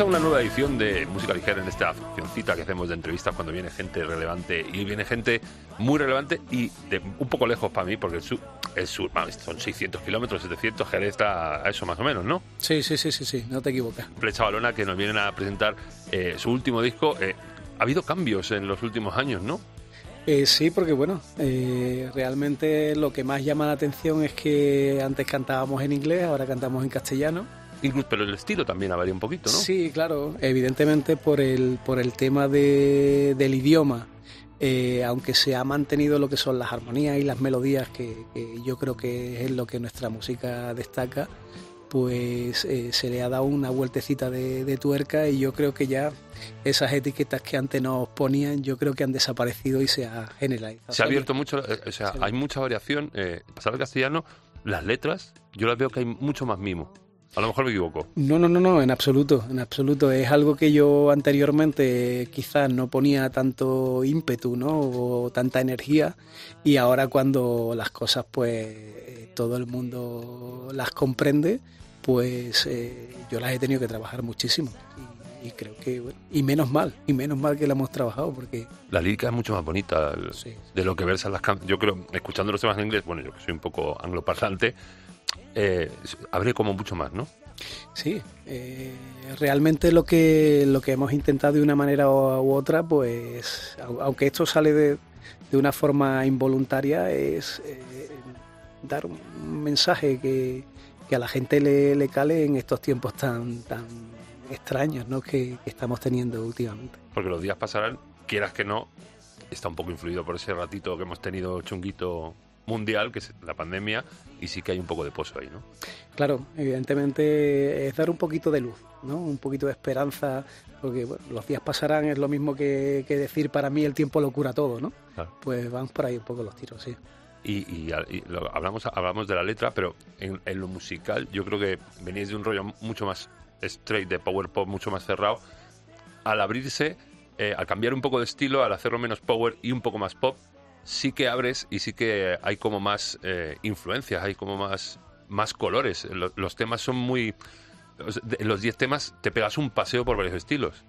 a una nueva edición de Música Ligera en esta funcioncita que hacemos de entrevistas cuando viene gente relevante y viene gente muy relevante y de un poco lejos para mí porque el sur, el sur son 600 kilómetros, 700, Jerez está a eso más o menos, ¿no? Sí, sí, sí, sí, sí, no te equivocas. Flecha Balona que nos vienen a presentar eh, su último disco. Eh, ha habido cambios en los últimos años, ¿no? Eh, sí, porque bueno, realmente lo que más llama la atención es que antes cantábamos en inglés, ahora cantamos en castellano Incluso, pero el estilo también ha variado un poquito, ¿no? Sí, claro, evidentemente por el, por el tema de, del idioma. Eh, aunque se ha mantenido lo que son las armonías y las melodías, que, yo creo que es lo que nuestra música destaca, pues eh, se le ha dado una vueltecita de, tuerca y yo creo que ya esas etiquetas que antes nos ponían, yo creo que han desaparecido y se ha generalizado. Se ha abierto mucho, eh, o sea, hay mucha variación. pasar al castellano, las letras, yo las veo que hay mucho más mimo. A lo mejor me equivoco. No, no, no, no, en absoluto, en absoluto. Es algo que yo anteriormente quizás no ponía tanto ímpetu, ¿no? O tanta energía. Y ahora cuando las cosas, pues, todo el mundo las comprende, pues eh, yo las he tenido que trabajar muchísimo. Y, creo que, y menos mal, y menos mal que la hemos trabajado, porque... La lírica es mucho más bonita de lo que versan las canciones. Yo creo, escuchando los temas en inglés, bueno, yo que soy un poco angloparlante, eh, abre como mucho más, ¿no? Sí, eh, realmente lo que, lo que hemos intentado de una manera u otra, pues, aunque esto sale de, de una forma involuntaria, es eh, dar un mensaje que, a la gente le, le, cale en estos tiempos tan, tan extraños ¿no? que, que estamos teniendo últimamente. Porque los días pasarán, quieras que no, está un poco influido por ese ratito que hemos tenido chunguito mundial, que es la pandemia, y sí que hay un poco de pozo ahí, ¿no? Claro, evidentemente es dar un poquito de luz, ¿no? Un poquito de esperanza, porque los días pasarán, es lo mismo que, decir para mí el tiempo lo cura todo, ¿no? Pues van por ahí un poco los tiros, sí. Y, hablamos, hablamos de la letra, pero en, lo musical yo creo que venís de un rollo mucho más straight, de power pop, mucho más cerrado. Al abrirse, eh, al cambiar un poco de estilo, al hacerlo menos power y un poco más pop, sí que abres y sí que hay como más eh, influencias, hay como más, más colores. Los, temas son muy... Los 10 temas te pegas un paseo por varios estilos.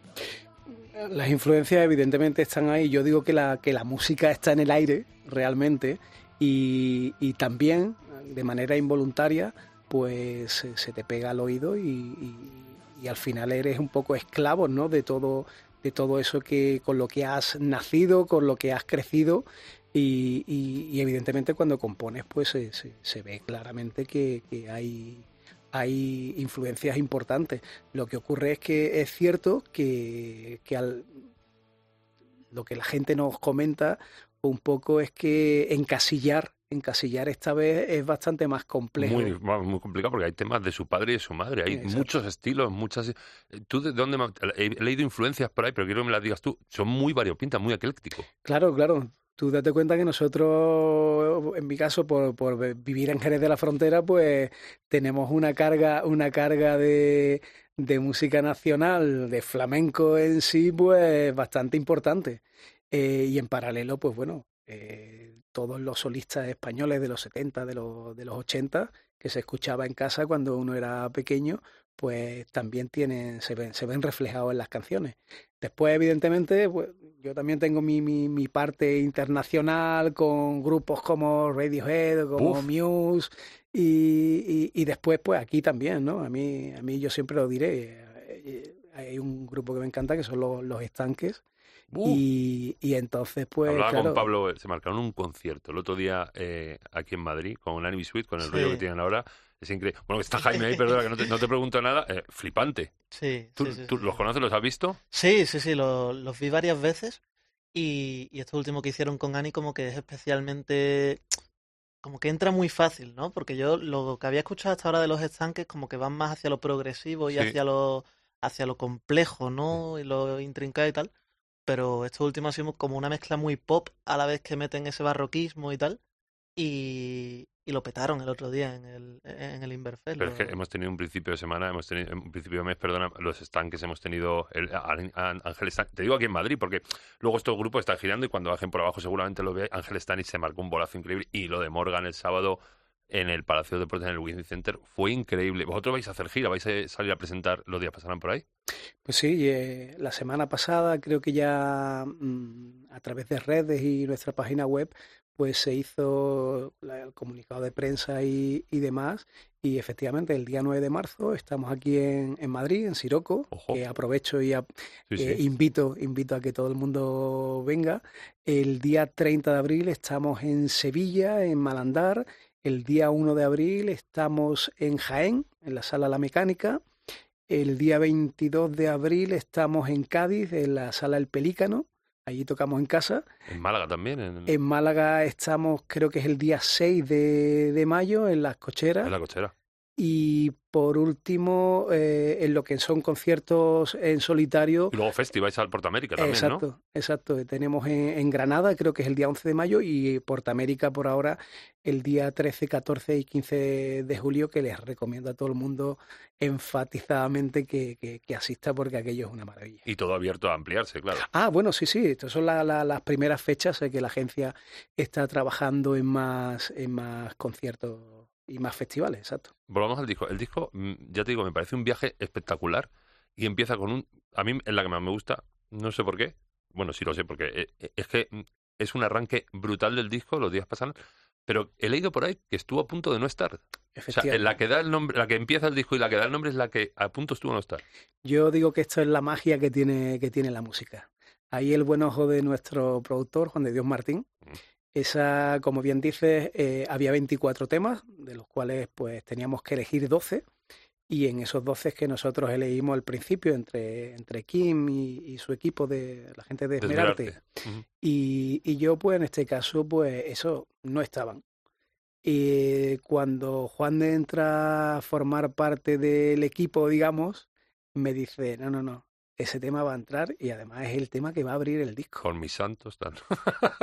Las influencias evidentemente están ahí. Yo digo que la, que la música está en el aire realmente y, también de manera involuntaria pues se te pega al oído y, y, al final eres un poco esclavo ¿no? de todo de todo eso que con lo que has nacido, con lo que has crecido y, evidentemente cuando compones pues se, ve claramente que, hay, hay influencias importantes. Lo que ocurre es que es cierto que, al, lo que la gente nos comenta un poco es que encasillar encasillar esta vez es bastante más complejo. Muy, muy complicado porque hay temas de su padre y de su madre. Hay muchos estilos, muchas. ¿Tú de dónde? He leído influencias por ahí, pero quiero que me las digas tú. Son muy variopintas, muy eclécticos. Claro, claro. Tú date cuenta que nosotros, en mi caso, por, por vivir en Jerez de la Frontera, pues tenemos una carga, una carga de, de música nacional, de flamenco en sí, pues bastante importante. Eh, y en paralelo, pues bueno, eh, todos los solistas españoles de los 70, de los, de los 80, que se escuchaba en casa cuando uno era pequeño, pues también tienen, se ven, se ven reflejados en las canciones. Después, evidentemente, pues, yo también tengo mi, mi, mi, parte internacional con grupos como Radiohead, como Muse, y, y, después, pues aquí también, ¿no? A mí, a mí yo siempre lo diré, eh, hay un grupo que me encanta que son los, los estanques, y, y, entonces, pues. Hablaba con Pablo, se marcaron un concierto el otro día eh, aquí en Madrid con un Anime Suite, con el rollo que tienen ahora. Es increíble. Bueno, está Jaime ahí, perdona que no te, no te pregunto nada. Eh, flipante. Sí. ¿Tú, sí, ¿tú los conoces, los has visto? Sí, sí, sí, los, los vi varias veces. Y, y esto último que hicieron con Ani como que es especialmente como que entra muy fácil, ¿no? Porque yo lo que había escuchado hasta ahora de los estanques como que van más hacia lo progresivo y hacia lo hacia lo complejo, ¿no? Y lo intrincado y tal. Pero esto último ha sido como una mezcla muy pop a la vez que meten ese barroquismo y tal. Y, y lo petaron el otro día en el, en el Inverfest. Pero es que hemos tenido un principio de semana, hemos tenido un principio de mes, perdona, los estanques hemos tenido el, Ángel Stan- te digo aquí en Madrid, porque luego estos grupos están girando y cuando bajen por abajo seguramente lo ve Ángel Stanis se marcó un bolazo increíble y lo de Morgan el sábado en el Palacio de Deportes en el Wizzing Center fue increíble. ¿Vosotros vais a hacer gira? ¿Vais a salir a presentar los días pasarán por ahí? Pues sí, eh, la semana pasada creo que ya mm, a través de redes y nuestra página web pues se hizo la- el comunicado de prensa y, y demás y efectivamente el día 9 de marzo estamos aquí en, en Madrid, en Siroco, Ojo. que aprovecho y a- Sí, eh, sí. invito, invito a que todo el mundo venga. El día 30 de abril estamos en Sevilla, en Malandar. El día 1 de abril estamos en Jaén, en la Sala La Mecánica. El día 22 de abril estamos en Cádiz, en la Sala El Pelícano. Allí tocamos en casa. En Málaga también, en, En Málaga estamos, creo que es el día 6 de, de mayo, en Las Cocheras. en la cochera. Y por último, eh, en lo que son conciertos en solitario, Y luego Festi, vais al Portamérica también, exacto, ¿no? exacto. Tenemos en, en Granada, creo que es el día 11 de mayo, y Portamérica por ahora el día 13, 14 y 15 de julio, que les recomiendo a todo el mundo enfatizadamente que, que- que asista porque aquello es una maravilla. Y todo abierto a ampliarse, claro. Ah, bueno, sí, sí, estas son la- la- las primeras fechas que la agencia está trabajando en más, en más conciertos y más festivales, exacto. Volvamos al disco. El disco, mm, ya te digo, me parece un viaje espectacular y empieza con un... A mí es la que más me gusta, no sé por qué. Bueno, sí lo sé, porque eh, eh, es que mm, es un arranque brutal del disco, los días pasan, pero he leído por ahí que estuvo a punto de no estar. O sea, la que da el nombre, la que empieza el disco y la que da el nombre es la que a punto estuvo no estar. Yo digo que esto es la magia que tiene, que tiene la música. Ahí el buen ojo de nuestro productor, Juan de Dios Martín. Esa, como bien dices, eh, había 24 temas, de los cuales pues teníamos que elegir 12. Y en esos 12 que nosotros elegimos al principio, entre, entre Kim y, y su equipo de la gente de Esmerarte, y, y yo, pues en este caso, pues eso no estaban. Y cuando Juan de entra a formar parte del equipo, digamos, me dice, no, no, no, ese tema va a entrar y además es el tema que va a abrir el disco. Con mis santos, tal.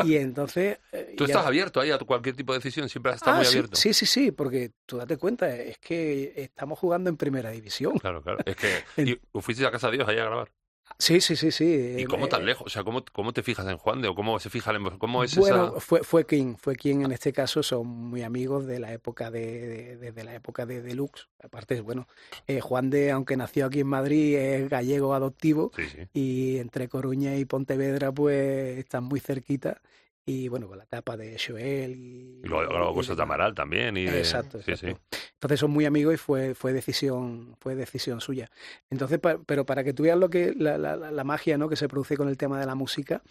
Y entonces... eh, Tú ya- estás abierto ahí a cualquier tipo de decisión, siempre has estado Ah, muy sí, abierto. sí, sí, sí, porque tú date cuenta, es que estamos jugando en primera división. Claro, claro. Es que fuiste a casa de Dios ahí a grabar. Sí, sí, sí, sí. ¿Y eh, cómo tan eh, lejos? O sea, ¿cómo, cómo te fijas en Juan de o cómo se fija en cómo es Bueno, esa fue, fue quien, fue quien en este caso son muy amigos de la época de, de- desde la época de Deluxe. Aparte, bueno, eh, Juan de, aunque nació aquí en Madrid, es gallego adoptivo Sí, sí. y entre Coruña y Pontevedra pues están muy cerquita. Y bueno, con la etapa de Joel y... Y luego y cosas de. Amaral también. Y de- Exacto, Sí, exacto. sí. Entonces son muy amigos y fue, fue decisión, fue decisión suya. Entonces, pa- pero para que tú veas lo que, la, la- la- magia ¿no? que se produce con el tema de la música,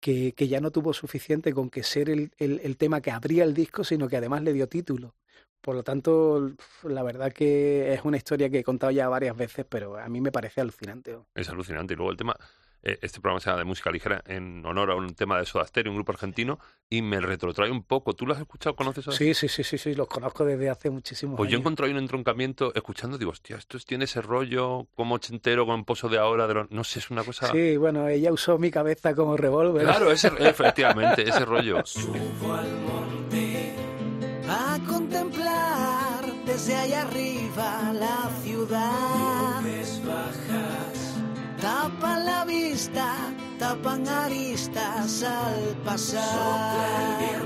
que, que ya no tuvo suficiente con que ser el, el- el tema que abría el disco, sino que además le dio título. Por lo tanto, la verdad que es una historia que he contado ya varias veces, pero a mí me parece alucinante. ¿no? Es alucinante. Y luego el tema, este programa se llama de música ligera en honor a un tema de Soda Stereo, un grupo argentino, y me retrotrae un poco. ¿Tú lo has escuchado? ¿Conoces a Sí, sí, sí, sí, sí, los conozco desde hace muchísimos Pues yo años. encontré ahí un entroncamiento escuchando, digo, hostia, esto es- tiene ese rollo como ochentero con pozo de ahora, de los... no sé, es una cosa... Sí, bueno, ella usó mi cabeza como revólver. Claro, ese, efectivamente, ese rollo. Subo al monte a contemplar desde allá arriba la ciudad. Vista, tapan aristas al pasar.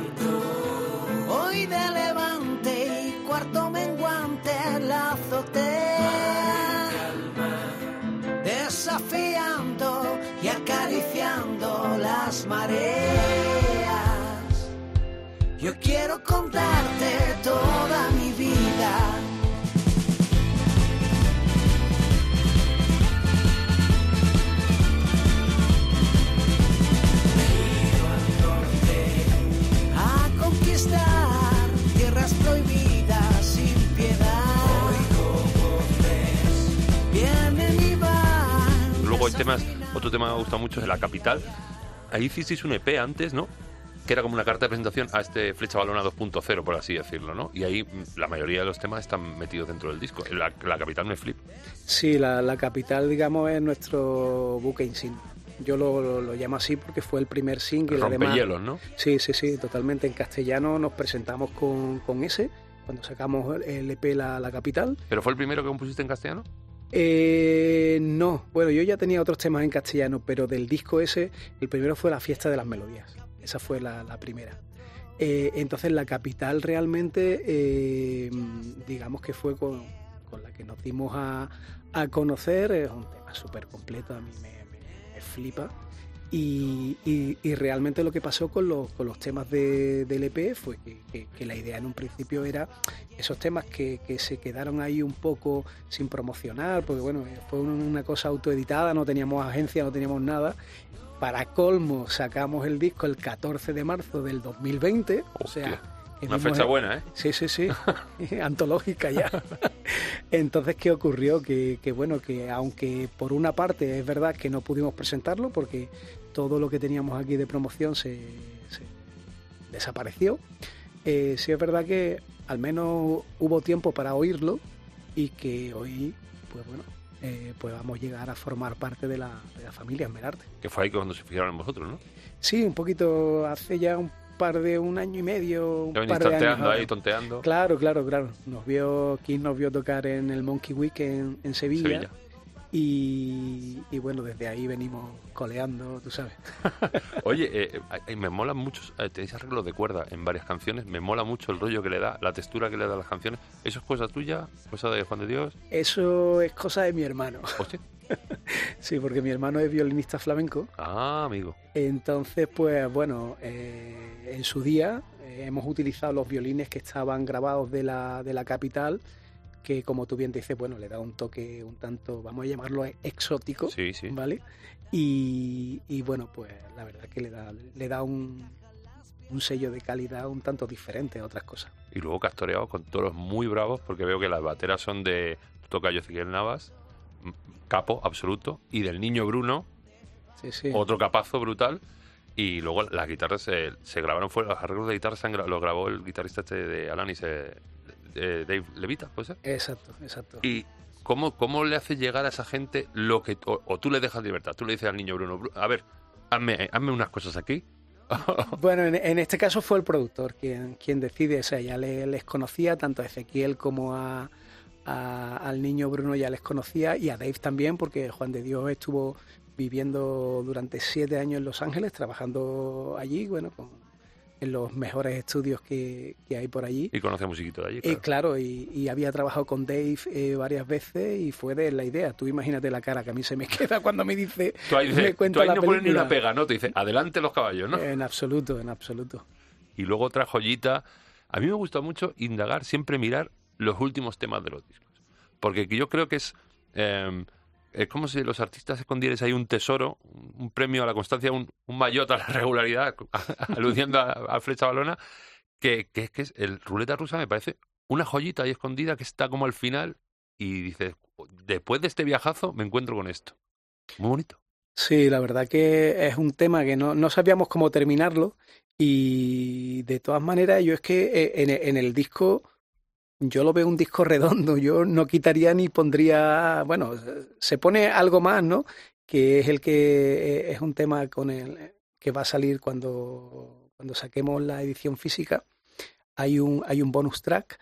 Hoy de levante y cuarto menguante la azotea. Desafiando y acariciando las mareas. Yo quiero contarte toda mi vida. Luego hay temas, otro tema que me gusta mucho es La Capital, ahí hicisteis un EP antes, ¿no? Que era como una carta de presentación a este Flecha Balona 2.0, por así decirlo, ¿no? Y ahí mm, la mayoría de los temas están metidos dentro del disco. La, la capital me flip. Sí, la, la capital, digamos, es nuestro buque insignia. Yo lo, lo- lo llamo así porque fue el primer single. Rompehielos, ¿no? Sí, sí, sí, totalmente. En castellano nos presentamos con, con ese, cuando sacamos el EP La, la Capital. ¿Pero fue el primero que compusiste en castellano? Eh, no, bueno, yo ya tenía otros temas en castellano, pero del disco ese, el primero fue La Fiesta de las Melodías. Esa fue la, primera. Eh, entonces la capital realmente, eh, digamos que fue con, con la que nos dimos a, a conocer, es un tema súper completo, a mí me- me flipa. Y, y- y realmente lo que pasó con los, con los temas de- del EP fue que, que- que la idea en un principio era esos temas que, que se quedaron ahí un poco sin promocionar, porque bueno, fue un- una cosa autoeditada, no teníamos agencia, no teníamos nada. Para colmo, sacamos el disco el 14 de marzo del 2020, o sea, Hostia, Una fecha buena, ¿eh? Sí, sí, sí, antológica ya. Entonces, ¿qué ocurrió? Que, que, bueno, que aunque por una parte es verdad que no pudimos presentarlo porque todo lo que teníamos aquí de promoción se, se desapareció, eh, sí es verdad que al menos hubo tiempo para oírlo y que hoy, pues bueno, eh, podamos llegar a formar parte de la, de la familia Esmerarte. Que fue ahí cuando se fijaron en vosotros, ¿no? Sí, un poquito, hace ya un par de un año y medio, un par de años tonteando ahora. ahí, tonteando. Claro, claro, claro. Nos vio, Kiss nos vio tocar en el Monkey Week en, en Sevilla, Sevilla. Y, y bueno, desde ahí venimos coleando, tú sabes. Oye, eh, eh, me mola mucho, eh, tenéis arreglos de cuerda en varias canciones, me mola mucho el rollo que le da, la textura que le da a las canciones. ¿Eso es cosa tuya? ¿Cosa de Juan de Dios? Eso es cosa de mi hermano. Hostia. Sí, porque mi hermano es violinista flamenco. Ah, amigo. Entonces, pues bueno, eh, en su día eh, hemos utilizado los violines que estaban grabados de la, de la capital, que como tú bien dices, bueno, le da un toque un tanto, vamos a llamarlo exótico. Sí, sí. ¿vale? Y, y bueno, pues la verdad que le da, le da un, un sello de calidad un tanto diferente a otras cosas. Y luego castoreado con toros muy bravos, porque veo que las bateras son de Tocayo Ezequiel Navas, capo absoluto, y del niño Bruno, Sí, sí. otro capazo brutal. Y luego las guitarras se, se grabaron fuera, los arreglos de guitarra se los grabó el guitarrista este de Alanis, eh, Dave Levita, ¿puede ser? Exacto, exacto. ¿Y cómo, cómo le hace llegar a esa gente lo que... O, o tú le dejas libertad, tú le dices al niño Bruno, "Bru- a ver, hazme, hazme unas cosas aquí. Bueno, en, en este caso fue el productor quien, quien decide, o sea, ya le- les conocía tanto a Ezequiel como a, a- al niño Bruno ya les conocía y a Dave también, porque Juan de Dios estuvo viviendo durante siete años en Los Ángeles, trabajando allí, bueno, con- en los mejores estudios que, que hay por allí. y conoce musiquito de allí. Eh, claro. claro, y, y había trabajado con Dave eh, varias veces y fue de la idea. Tú imagínate la cara que a mí se me queda cuando me dice, Tú ahí, me cuenta tú ahí la no pones ni una pega, ¿no? Te dice, adelante los caballos, ¿no? En absoluto, en absoluto. Y luego otra joyita. A mí me gusta mucho indagar, siempre mirar los últimos temas de los discos. Porque yo creo que es... eh, es como si los artistas escondierais ahí un tesoro, un premio a la constancia, un, un maillot a la regularidad, aludiendo a, a Flecha Balona, que, que es que el ruleta rusa me parece una joyita ahí escondida que está como al final y dices, después de este viajazo me encuentro con esto. Muy bonito. Sí, la verdad que es un tema que no, no sabíamos cómo terminarlo y de todas maneras yo es que eh, en, en el disco yo lo veo un disco redondo, yo no quitaría ni pondría, bueno, se pone algo más, ¿no? Que es el que eh, es un tema con el que va a salir cuando, cuando saquemos la edición física. Hay un, hay un bonus track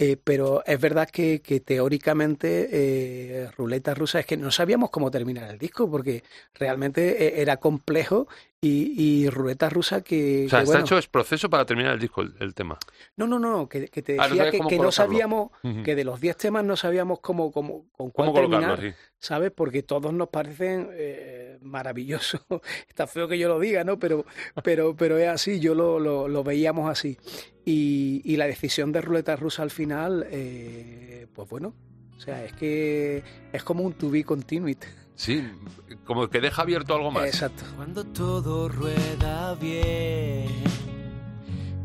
eh, pero es verdad que, que teóricamente eh, Ruleta Rusa es que no sabíamos cómo terminar el disco porque realmente eh, era complejo y, y Ruleta Rusa que... O sea, que, está bueno, hecho es proceso para terminar el disco, el, el tema. No, no, no, que, que te Ah, no decía que, no sabíamos, que de los 10 temas no sabíamos cómo, cómo, con cuál ¿Cómo terminar? ¿sabes? Porque todos nos parecen eh, maravillosos. Está feo que yo lo diga, ¿no? Pero, pero, pero es así, yo lo, lo, lo veíamos así. Y, y la decisión de Ruleta Rusa al final, eh, pues bueno, o sea, es que es como un to be continued. Sí, como que deja abierto algo más. Exacto. Cuando todo rueda bien,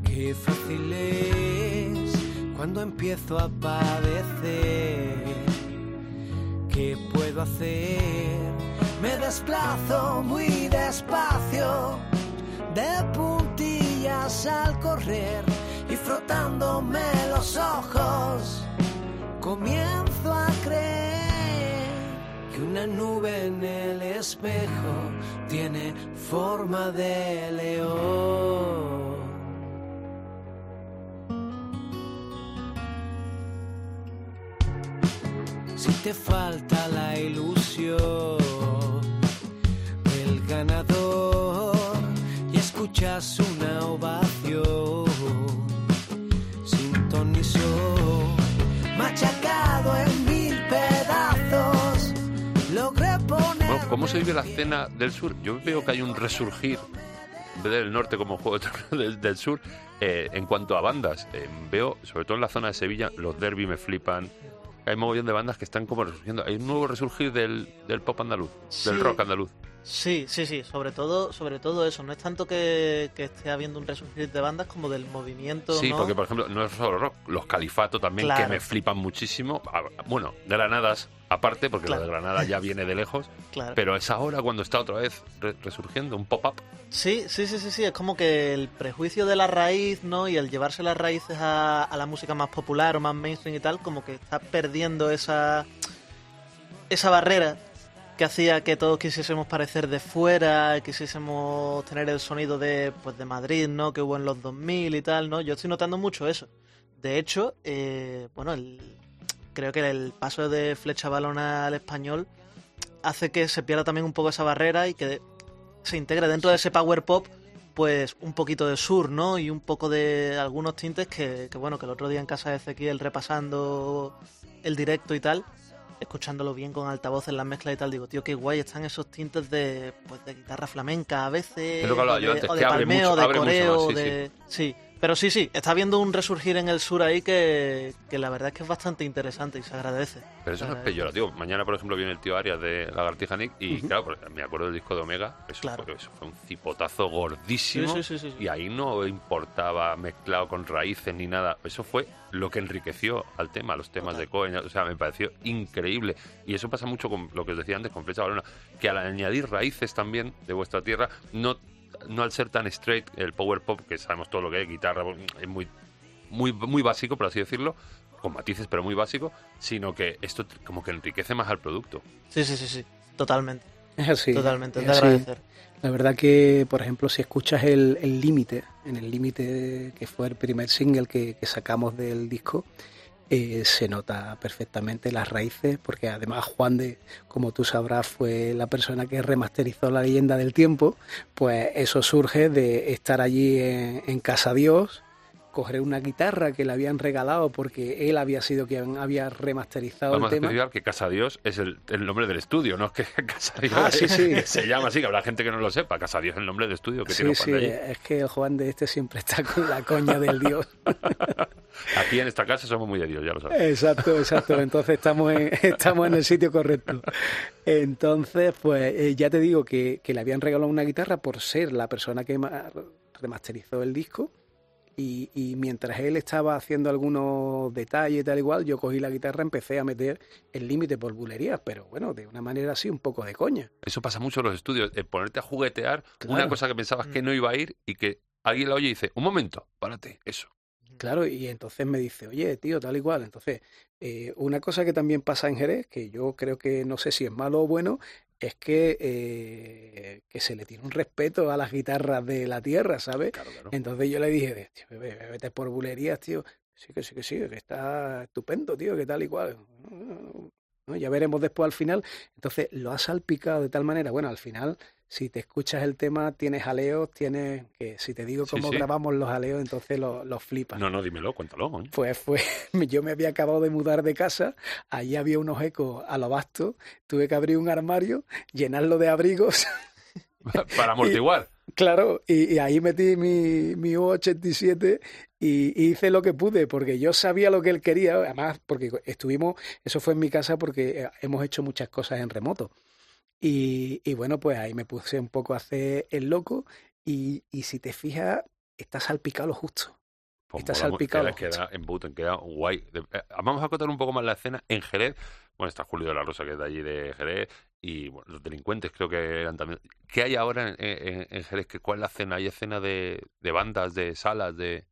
qué fácil es cuando empiezo a padecer. ¿Qué puedo hacer? Me desplazo muy despacio, de puntillas al correr y frotándome los ojos, comienzo a creer que una nube en el espejo tiene forma de león. Si te falta la ilusión del ganador y escuchas una ovación, sintonizó, ¿Cómo se vive la escena del sur? Yo veo que hay un resurgir en vez del norte como juego del, del sur eh, en cuanto a bandas. Eh, veo, sobre todo en la zona de Sevilla, los derby me flipan. Hay un mogollón de bandas que están como resurgiendo. Hay un nuevo resurgir del, del pop andaluz, del rock andaluz. Sí, sí, sí, sobre todo, sobre todo eso. No es tanto que, que esté habiendo un resurgir de bandas como del movimiento. Sí, ¿no? porque por ejemplo, no es solo rock, los califato también, Claro. que me flipan muchísimo. Ah, Bueno, Granadas aparte, porque Claro. lo de Granada ya viene de lejos, Claro. pero es ahora cuando está otra vez re- resurgiendo, un pop-up. Sí, sí, sí, sí, sí. Es como que el prejuicio de la raíz, ¿no? Y el llevarse las raíces a, a la música más popular o más mainstream y tal, como que está perdiendo esa esa barrera que hacía que todos quisiésemos parecer de fuera, quisiésemos tener el sonido de pues de Madrid, ¿no? Que hubo en los 2000 y tal, ¿no? Yo estoy notando mucho eso. De hecho, eh, bueno, el- creo que el paso de Flecha Balona al español hace que se pierda también un poco esa barrera y que se integre dentro de ese power pop pues un poquito de sur, ¿no? Y un poco de algunos tintes que, que, bueno, que el otro día en casa de Ezequiel repasando el directo y tal, escuchándolo bien con altavoz en las mezclas y tal, digo, tío, qué guay están esos tintes de, pues, de guitarra flamenca a veces, de, o de palmeo, mucho- de mucho coreo, más, sí, de... sí. Pero sí, sí, está habiendo un resurgir en el sur ahí que, que la verdad es que es bastante interesante y se agradece. Pero eso no es peyorativo. Mañana, por ejemplo, viene el tío Arias de Lagartija Nick y, claro, pues, me acuerdo del disco de Omega. Eso, Claro. fue, eso fue un cipotazo gordísimo. Sí, sí, sí, sí, sí. Y ahí no importaba mezclado con raíces ni nada. Eso fue lo que enriqueció al tema, los temas de Cohen. O sea, me pareció increíble. Y eso pasa mucho con lo que os decía antes con Flecha Balona, que al añadir raíces también de vuestra tierra, no, no al ser tan straight el power pop, que sabemos todo lo que es guitarra, es muy, muy, muy básico, por así decirlo, con matices, pero muy básico, sino que esto como que enriquece más al producto. Sí, sí, sí, sí, totalmente, Es así. totalmente, es de así. agradecer. La verdad que, por ejemplo, si escuchas el el límite, en el límite que fue el primer single que, que sacamos del disco, eh, se nota perfectamente las raíces, porque además Juan de, como tú sabrás, fue la persona que remasterizó la leyenda del tiempo, pues eso surge de estar allí en, en Casa Dios, coger una guitarra que le habían regalado porque él había sido quien había remasterizado Vamos a el tema. especificar que Casa Dios es el, el nombre del estudio, no es que Casa Dios Ah, sí, sí. se llama así, que habrá gente que no lo sepa. Casa Dios es el nombre del estudio que Sí, tiene Juan sí, de allí. es que el Juan de este siempre está con la coña del Dios. Aquí en esta casa somos muy de Dios, ya lo sabes. Exacto, exacto. Entonces estamos en, estamos en el sitio correcto. Entonces, pues eh, ya te digo que, que le habían regalado una guitarra por ser la persona que ma- remasterizó el disco. Y, y mientras él estaba haciendo algunos detalles y tal igual, yo cogí la guitarra, empecé a meter el límite por bulerías, pero bueno, de una manera así, un poco de coña. Eso pasa mucho en los estudios, eh, ponerte a juguetear una cosa que pensabas que Mm. no iba a ir y que alguien la oye y dice, un momento, párate, eso. Claro, y entonces me dice, oye, tío, tal y cual. Entonces, eh, una cosa que también pasa en Jerez, que yo creo que no sé si es malo o bueno, es que, eh, que se le tiene un respeto a las guitarras de la tierra, ¿sabes? Claro, claro. Entonces yo le dije, tío, ve- ve- vete por bulerías, tío. Sí, que sí, que sí, que está estupendo, tío, que tal y cual. ¿No? Ya veremos después al final. Entonces lo ha salpicado de tal manera, bueno, al final, si te escuchas el tema, tienes aleos, tienes, que si te digo cómo sí. grabamos los aleos, entonces los los flipas. No, no, dímelo, cuéntalo. coño. Pues fue, yo me había acabado de mudar de casa, allí había unos ecos a lo vasto, tuve que abrir un armario, llenarlo de abrigos, Para amortiguar. claro, y, y ahí metí mi, mi U87 y, y hice lo que pude, porque yo sabía lo que él quería, además, porque estuvimos, eso fue en mi casa porque eh, hemos hecho muchas cosas en remoto. Y, y bueno, pues ahí me puse un poco a hacer el loco y, y si te fijas, está salpicado lo justo. Pues Está mola salpicado. Queda, queda en Buten, queda guay. Eh, vamos a acotar un poco más la escena en Jerez. Bueno, está Julio de la Rosa, que es de allí de Jerez, y bueno, los delincuentes creo que eran también. ¿Qué hay ahora en, Jerez? ¿Qué- ¿Cuál es la escena? ¿Hay escena de, bandas, de salas, de...?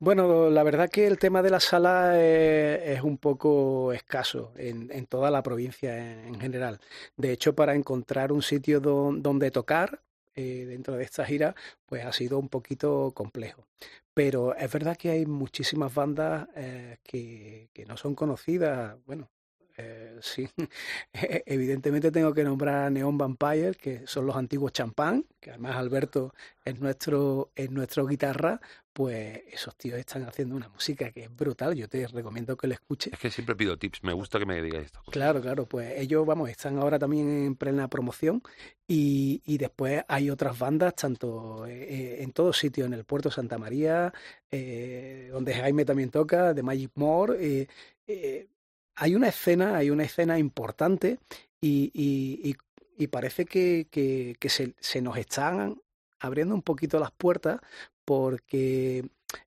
Bueno, la verdad que el tema de la sala eh, es, un poco escaso en, toda la provincia en, en general. De hecho, para encontrar un sitio do- donde tocar eh, dentro de esta gira, pues ha sido un poquito complejo. Pero es verdad que hay muchísimas bandas eh, que no son conocidas. Bueno, eh, sí, evidentemente tengo que nombrar a Neon Vampire, que son los antiguos champán, que además Alberto es nuestro, es nuestro guitarra, pues esos tíos están haciendo una música que es brutal. Yo te recomiendo que lo escuches. Es que siempre pido tips, me gusta que me digáis esto. Claro, claro, pues ellos, vamos, están ahora también en plena promoción y, y después hay otras bandas, tanto eh, en todos sitios, en el Puerto Santa María, eh, donde Jaime también toca, de Magic More. eh, eh, hay una escena, hay una escena importante y, parece que, se, nos están abriendo un poquito las puertas porque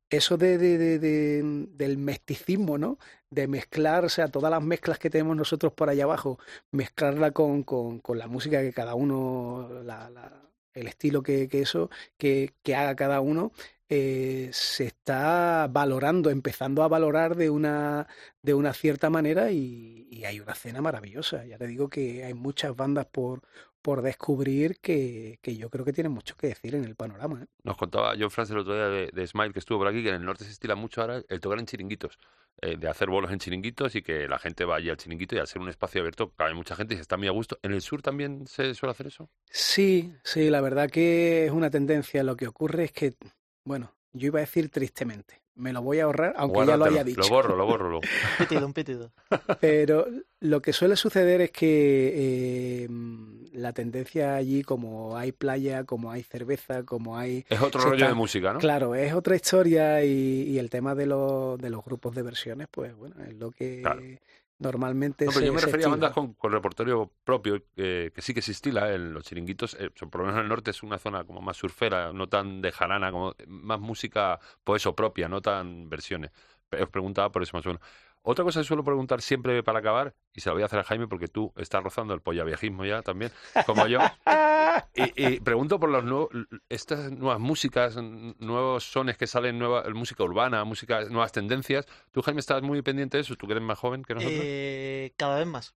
eso de, de- de- de- del mesticismo, ¿no? De mezclar, o sea, todas las mezclas que tenemos nosotros por allá abajo, mezclarla con, con- con la música que cada uno, la- la- el estilo que, que eso, que haga cada uno, eh, se está valorando, empezando a valorar de una, de una cierta manera y, y hay una escena maravillosa. Ya te digo que hay muchas bandas por, por descubrir que, que yo creo que tienen mucho que decir en el panorama. ¿eh? Nos contaba John France el otro día de, de Smile, que estuvo por aquí, que en el norte se estila mucho ahora el tocar en chiringuitos, eh, de hacer bolos en chiringuitos y que la gente vaya al chiringuito y al ser un espacio abierto cabe mucha gente y se está muy a gusto. ¿En el sur también se suele hacer eso? Sí, sí, la verdad que es una tendencia. Lo que ocurre es que, bueno, yo iba a decir tristemente. Me lo voy a ahorrar, aunque ya lo haya dicho. Lo borro, lo borro. Lo... Un pitido, un pitido. Pero lo que suele suceder es que eh, la tendencia allí, como hay playa, como hay cerveza, como hay... Es otro rollo está- de música, ¿no? Claro, es otra historia y, y el tema de los, de los grupos de versiones, pues bueno, es lo que Claro. Normalmente No, pero se, yo me refería a bandas con, con repertorio propio, que, que sí que se estila en los chiringuitos. eh, por lo menos en el norte es una zona como más surfera, no tan de jarana, como más música, pues eso, propia, no tan versiones. Os preguntaba por eso más o menos. Otra cosa que suelo preguntar siempre para acabar, y se la voy a hacer a Jaime porque tú estás rozando el viejismo ya también, como yo. Y, y pregunto por los nuevos, estas nuevas músicas, nuevos sones que salen, nueva música urbana, música, nuevas tendencias. Tú, Jaime, estás muy pendiente de eso, tú que eres más joven que nosotros. Eh, cada vez más.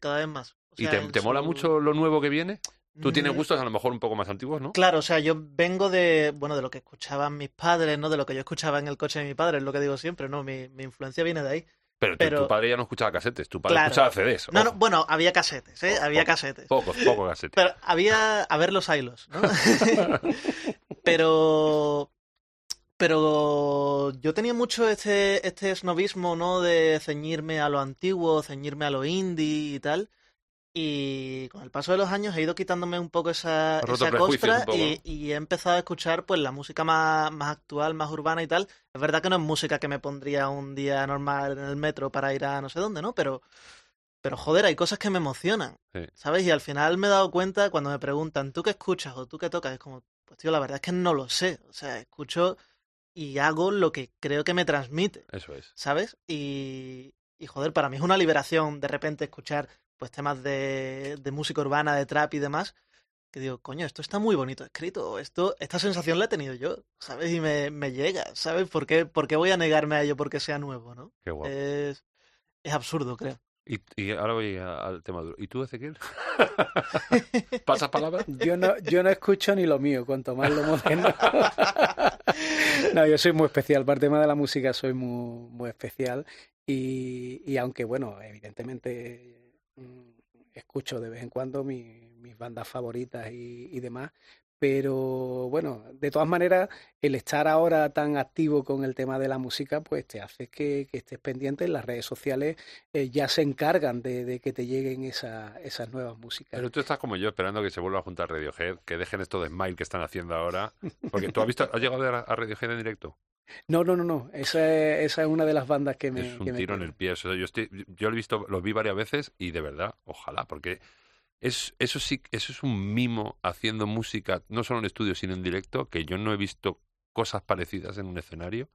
Cada vez más. O ¿Y te, mola mucho lo nuevo que viene? Tú tienes Mm, gustos a lo mejor un poco más antiguos, ¿no? Claro, o sea, yo vengo de, bueno, de lo que escuchaban mis padres, ¿no? De lo que yo escuchaba en el coche de mi padre, es lo que digo siempre, ¿no? Mi, mi influencia viene de ahí. Pero, tu- pero- tu padre ya no escuchaba casetes, tu padre Claro. escuchaba CDs. No, no, bueno, había casetes, ¿eh? Había casetes. Pocos, pocos casetes. Pero había, a ver los hilos, ¿no? pero, pero yo tenía mucho este, este snobismo, ¿no? De ceñirme a lo antiguo, ceñirme a lo indie y tal. Y con el paso de los años he ido quitándome un poco esa, esa costra poco, y, y he empezado a escuchar pues la música más, más actual, más urbana y tal. Es verdad que no es música que me pondría un día normal en el metro para ir a no sé dónde, ¿no? Pero, pero joder, hay cosas que me emocionan. Sí. ¿Sabes? Y al final me he dado cuenta cuando me preguntan, ¿tú qué escuchas o tú qué tocas? Es como, pues tío, la verdad es que no lo sé. O sea, escucho y hago lo que creo que me transmite, Eso es. ¿sabes? Y, y joder, para mí es una liberación de repente escuchar pues temas de, de música urbana, de trap y demás, que digo, coño, esto está muy bonito escrito, esto, esta sensación la he tenido yo, ¿sabes? Y me, me llega, ¿sabes? ¿Por qué, por qué voy a negarme a ello porque sea nuevo, ¿no? Qué guapo. Es, es absurdo, creo. Y, y ahora voy al tema duro. ¿Y tú, Ezequiel? ¿Pasas palabra? Yo no, yo no escucho ni lo mío, cuanto más lo moderno. No, yo soy muy especial. Para el tema de la música soy muy, muy especial. Y, y aunque, bueno, evidentemente escucho de vez en cuando mi- mis bandas favoritas y, demás. Pero bueno, de todas maneras, el estar ahora tan activo con el tema de la música, pues te hace que, estés pendiente. Las redes sociales eh, ya se encargan de, que te lleguen esa- esas nuevas músicas. Pero tú estás como yo esperando que se vuelva a juntar Radiohead, que dejen esto de Smile que están haciendo ahora. Porque tú has visto, has llegado a Radiohead en directo. No, no, no, no. Esa es, esa es una de las bandas que me. es un que me tiro en el pie. O sea, yo, estoy, yo lo he visto, los vi varias veces y de verdad, ojalá, porque es, eso sí, eso es un mimo haciendo música, no solo en estudio, sino en directo, que yo no he visto cosas parecidas en un escenario.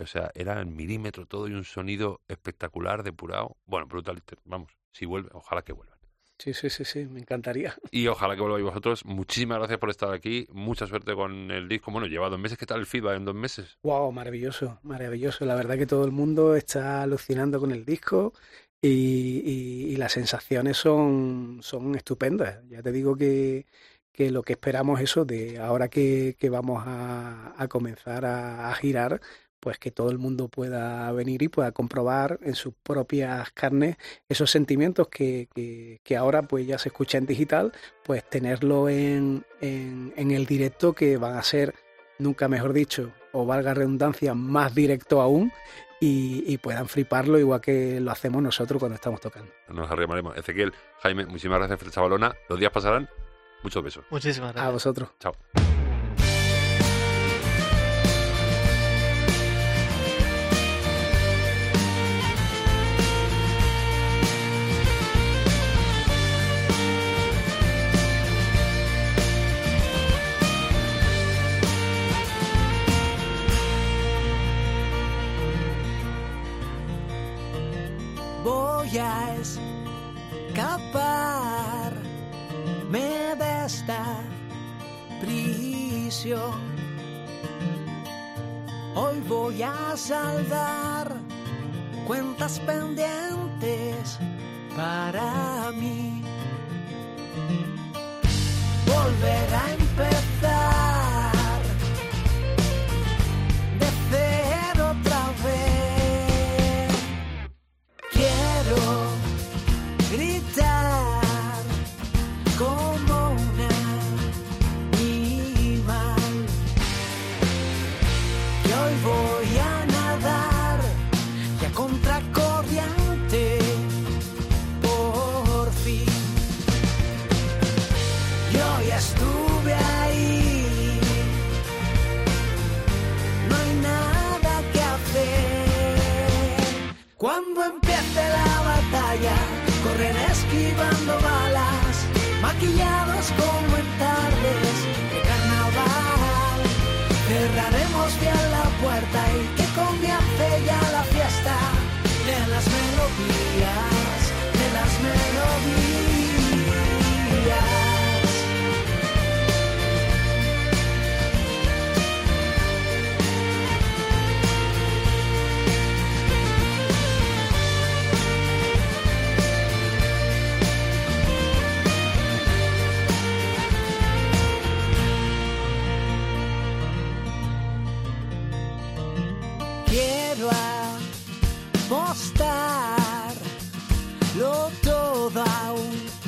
O sea, era en milímetro todo y un sonido espectacular, depurado. Bueno, brutal. Vamos, si vuelve, ojalá que vuelva. Sí, sí, sí, sí, me encantaría. Y ojalá que volváis vosotros. Muchísimas gracias por estar aquí. Mucha suerte con el disco. Bueno, lleva dos meses. ¿Qué tal el feedback en dos meses? Wow, maravilloso, maravilloso. La verdad que todo el mundo está alucinando con el disco y, y, las sensaciones son, son estupendas. Ya te digo que, que lo que esperamos eso de ahora que, que vamos a, a comenzar a, a girar, pues que todo el mundo pueda venir y pueda comprobar en sus propias carnes esos sentimientos que, que, que ahora pues ya se escucha en digital, pues tenerlo en, en, en, el directo que van a ser, nunca mejor dicho, o valga redundancia, más directo aún y, y puedan fliparlo igual que lo hacemos nosotros cuando estamos tocando. Nos arrimaremos. Ezequiel, Jaime, muchísimas gracias, Frecha Balona. Los días pasarán. Muchos besos. Muchísimas gracias. A vosotros. Chao. A escaparme de esta prisión. Hoy voy a saldar cuentas pendientes para mí. Volver a empezar estuve ahí. No hay nada que hacer. Cuando empiece la batalla, corren esquivando balas, maquillados como en tardes de carnaval. Cerraremos bien la puerta y que comience ya la fiesta de las melodías, de las melodías. Todo